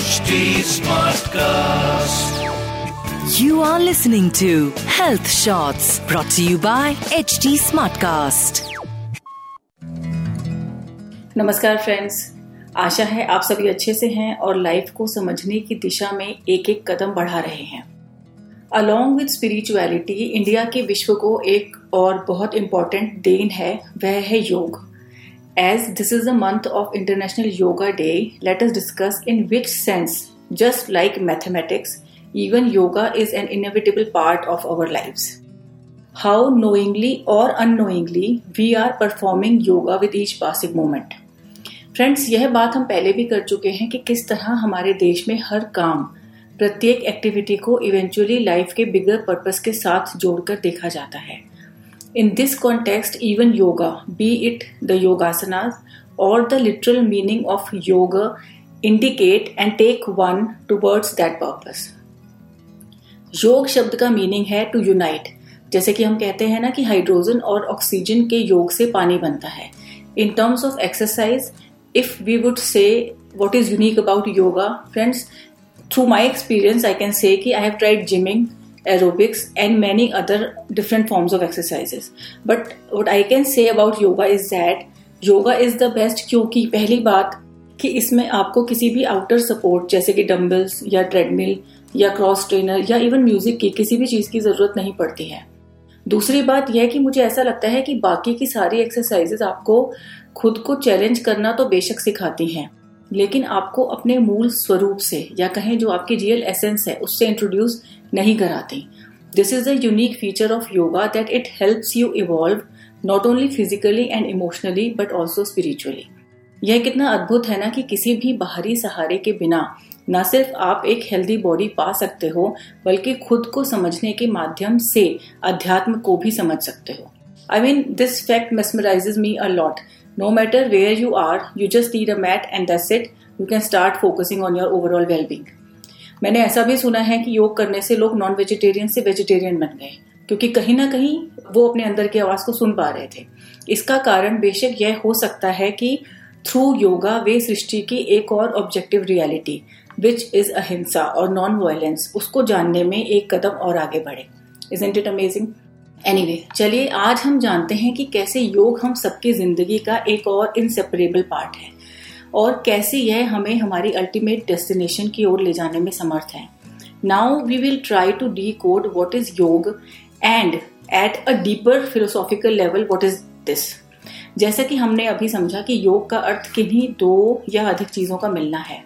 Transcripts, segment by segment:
HD Smartcast. You are listening to Health Shots brought to you by HT Smartcast. नमस्कार friends आशा है आप सभी अच्छे से हैं और लाइफ को समझने की दिशा में एक एक कदम बढ़ा रहे हैं अलोंग विद स्पिरिचुअलिटी इंडिया के विश्व को एक और बहुत इम्पोर्टेंट देन है वह है योग As this is the month of International Yoga Day, let us discuss in which sense, just like mathematics, even yoga is an inevitable part of our lives. How knowingly or unknowingly we are performing yoga with each passing moment. Friends यह बात हम पहले भी कर चुके हैं कि किस तरह हमारे देश में हर काम प्रत्येक एक्टिविटी को इवेंचुअली लाइफ के बिगर पर्पस के साथ जोड़कर देखा जाता है In this context, even yoga, be it the yogasanas or the literal meaning of yoga, indicate and take one towards that purpose. योग शब्द का मीनिंग है टू यूनाइट जैसे कि हम कहते हैं ना कि हाइड्रोजन और ऑक्सीजन के योग से पानी बनता है. In terms of exercise if we would say what is unique about yoga friends through my experience I can say I have tried gymming aerobics and many other different forms of exercises. But what i can say about yoga is that yoga is the best क्योंकि पहली बात कि इसमें आपको किसी भी outer support जैसे कि डम्बल्स या ट्रेडमिल या क्रॉस ट्रेनर या इवन म्यूज़िक की किसी भी चीज़ की ज़रूरत नहीं पड़ती है। दूसरी बात यह कि मुझे ऐसा लगता है कि बाकी की सारी एक्सरसाइजेस आपको खुद को चैलेंज करना तो बेशक सिखाती हैं। लेकिन आपको अपने मूल स्वरूप से, या कहें जो आपकी रियल एसेंस है, उससे इंट्रोड्यूस नहीं कराती। This is the unique feature of yoga that it helps you evolve not only physically and emotionally but also spiritually यह कितना अद्भुत है ना कि किसी भी बाहरी सहारे के बिना न सिर्फ़ आप एक हेल्दी बॉडी पा सकते हो, बल्कि खुद को समझने के माध्यम से अध्यात्म को भी समझ सकते हो। I mean this fact mesmerises me a lot no matter where you are you just need a mat and that's it you can start focusing on your overall wellbeing मैंने ऐसा भी सुना है कि योग करने से लोग नॉन वेजिटेरियन से वेजिटेरियन बन गए, क्योंकि कहीं ना कहीं वो अपने अंदर की आवाज़ को सुन पा रहे थे। इसका कारण बेशक यह हो सकता है कि थ्रू योगा वे सृष्टि की एक और ऑब्जेक्टिव रियलिटी विच इज़ अहिंसा और नॉन वायलेंस उसको जानने में एक कदम और आगे बढ़े। इज़ इट अमेजिंग एनीवे चलिए, आज हम जानते हैं कि कैसे योग हम सबकी ज़िंदगी का एक और इनसेपरेबल पार्ट है और कैसे यह हमें हमारी अल्टीमेट डेस्टिनेशन की ओर ले जाने में समर्थ है। Now we will try to decode what is yog and at a deeper philosophical level what is this जैसा कि हमने अभी समझा कि योग का अर्थ किन्हीं दो या अधिक चीज़ों का मिलना है।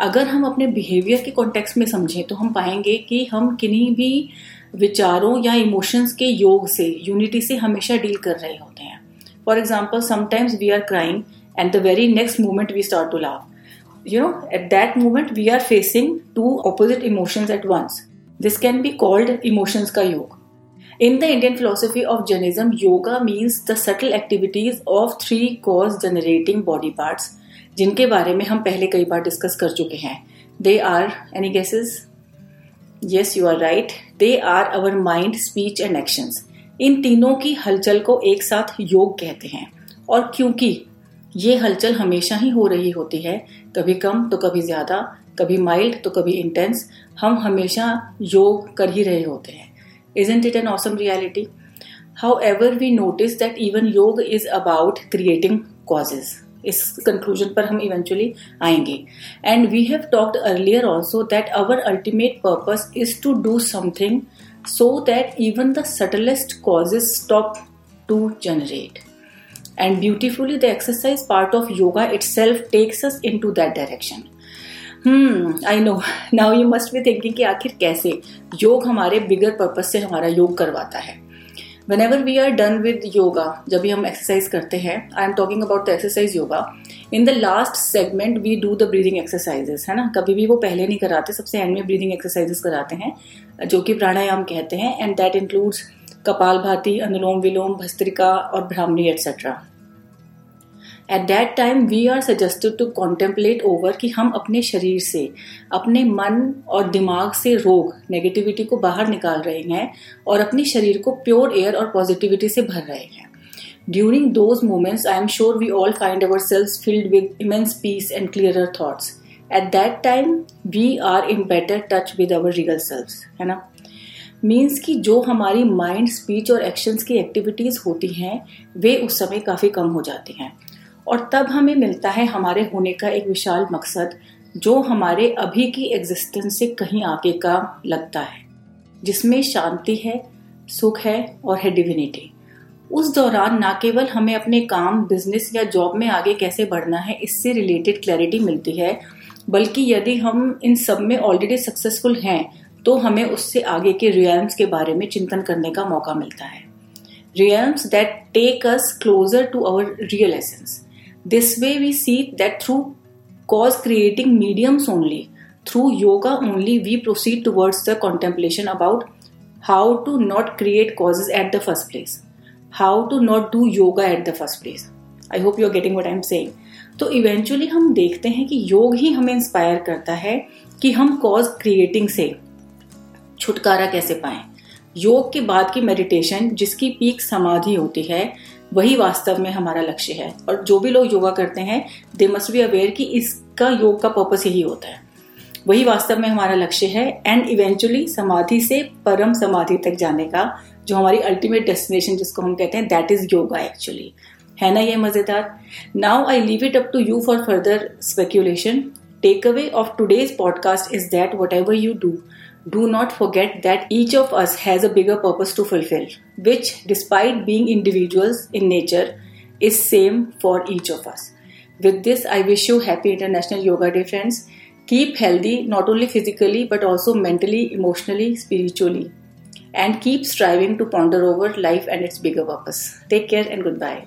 अगर हम अपने बिहेवियर के कॉन्टेक्स्ट में समझें तो हम पाएँगे कि हम किन्हीं भी विचारों या इमोशंस के योग से यूनिटी से हमेशा डील कर रहे होते हैं। For example sometimes we are crying and the very next moment we start to laugh you know at that moment we are facing two opposite emotions at once this can be called emotions का yog in the Indian philosophy of Jainism yoga means the subtle activities of three cause generating body parts जिनके बारे में हम पहले कई बार discuss कर चुके हैं। They are any guesses yes you are right they are our mind speech and actions इन तीनों की हलचल को एक साथ योग कहते हैं। और क्योंकि ये हलचल हमेशा ही हो रही होती है, कभी कम तो कभी ज़्यादा, कभी माइल्ड तो कभी इंटेंस हम हमेशा योग कर ही रहे होते हैं। Isn't it an awesome reality however we notice that even yog is about creating causes इस कंक्लूजन पर हम इवेंचुअली आएँगे। And we have talked earlier also that our ultimate purpose is to do something so that even the subtlest causes stop to generate and and beautifully, the exercise part of yoga itself takes us into that direction. Hmm I know now you must be thinking कि आखिर कैसे? योग हमारे bigger purpose से हमारा योग करवाता है। Whenever we are done with yoga जब भी हम एक्सरसाइज करते हैं I am talking about the exercise yoga in the last segment we do the breathing exercises है ना? कभी भी वो पहले नहीं कराते, सबसे एंड में ब्रीदिंग एक्सरसाइजेस कराते हैं, जो कि प्राणायाम कहते हैं एंड दैट इंक्लूड्स कपाल भाती अनुलोम विलोम, भस्त्रिका और Bhramari etcetera at that time we are suggested to contemplate over कि हम अपने शरीर से, अपने मन और दिमाग से रोग नेगेटिविटी को बाहर निकाल रहे हैं और अपने शरीर को प्योर एयर और पॉजिटिविटी से भर रहे हैं। During those moments I am sure we all find ourselves filled with immense peace and clear thoughts at that time we are in better touch with our real self है ना? Means कि जो हमारी mind speech और actions की activities होती हैं, वे उस समय काफ़ी कम हो जाती हैं। और तब हमें मिलता है हमारे होने का एक विशाल मकसद, जो हमारे अभी की एग्जिस्टेंस से कहीं आगे का लगता है, जिसमें शांति है, सुख है और है डिविनिटी उस दौरान ना केवल हमें अपने काम बिज़नेस या जॉब में आगे कैसे बढ़ना है, इससे रिलेटेड क्लैरिटी मिलती है, बल्कि यदि हम इन सब में ऑलरेडी सक्सेसफुल हैं तो हमें उससे आगे के रियल्स के बारे में चिंतन करने का मौका मिलता है. Realms that take us closer to our real essence this way we see that through cause creating mediums only through yoga only we proceed towards the contemplation about how to not create causes at the first place how to not do yoga at the first place I hope you are getting what I am saying तो eventually हम देखते हैं कि योग ही हमें inspire करता है कि हम कॉज क्रिएटिंग से छुटकारा कैसे पाए। योग के बाद की मेडिटेशन जिसकी पीक समाधि होती है वही वास्तव में हमारा लक्ष्य है। और जो भी लोग योगा करते हैं दे मस्ट बी अवेयर कि इसका योग का पर्पस यही होता है। वही वास्तव में हमारा लक्ष्य है एंड इवेंचुअली समाधि से परम समाधि तक जाने का, जो हमारी अल्टीमेट डेस्टिनेशन जिसको हम कहते हैं दैट इज़ योगा एक्चुअली है ना ये मज़ेदार? Now I leave it up to you for further speculation takeaway of today's podcast is that whatever you do do not forget that each of us has a bigger purpose to fulfill, which, despite being individuals in nature, is same for each of us. With this, I wish you happy International Yoga Day, friends. Keep healthy, not only physically, but also mentally, emotionally, spiritually. And keep striving to ponder over life and its bigger purpose. Take care and goodbye.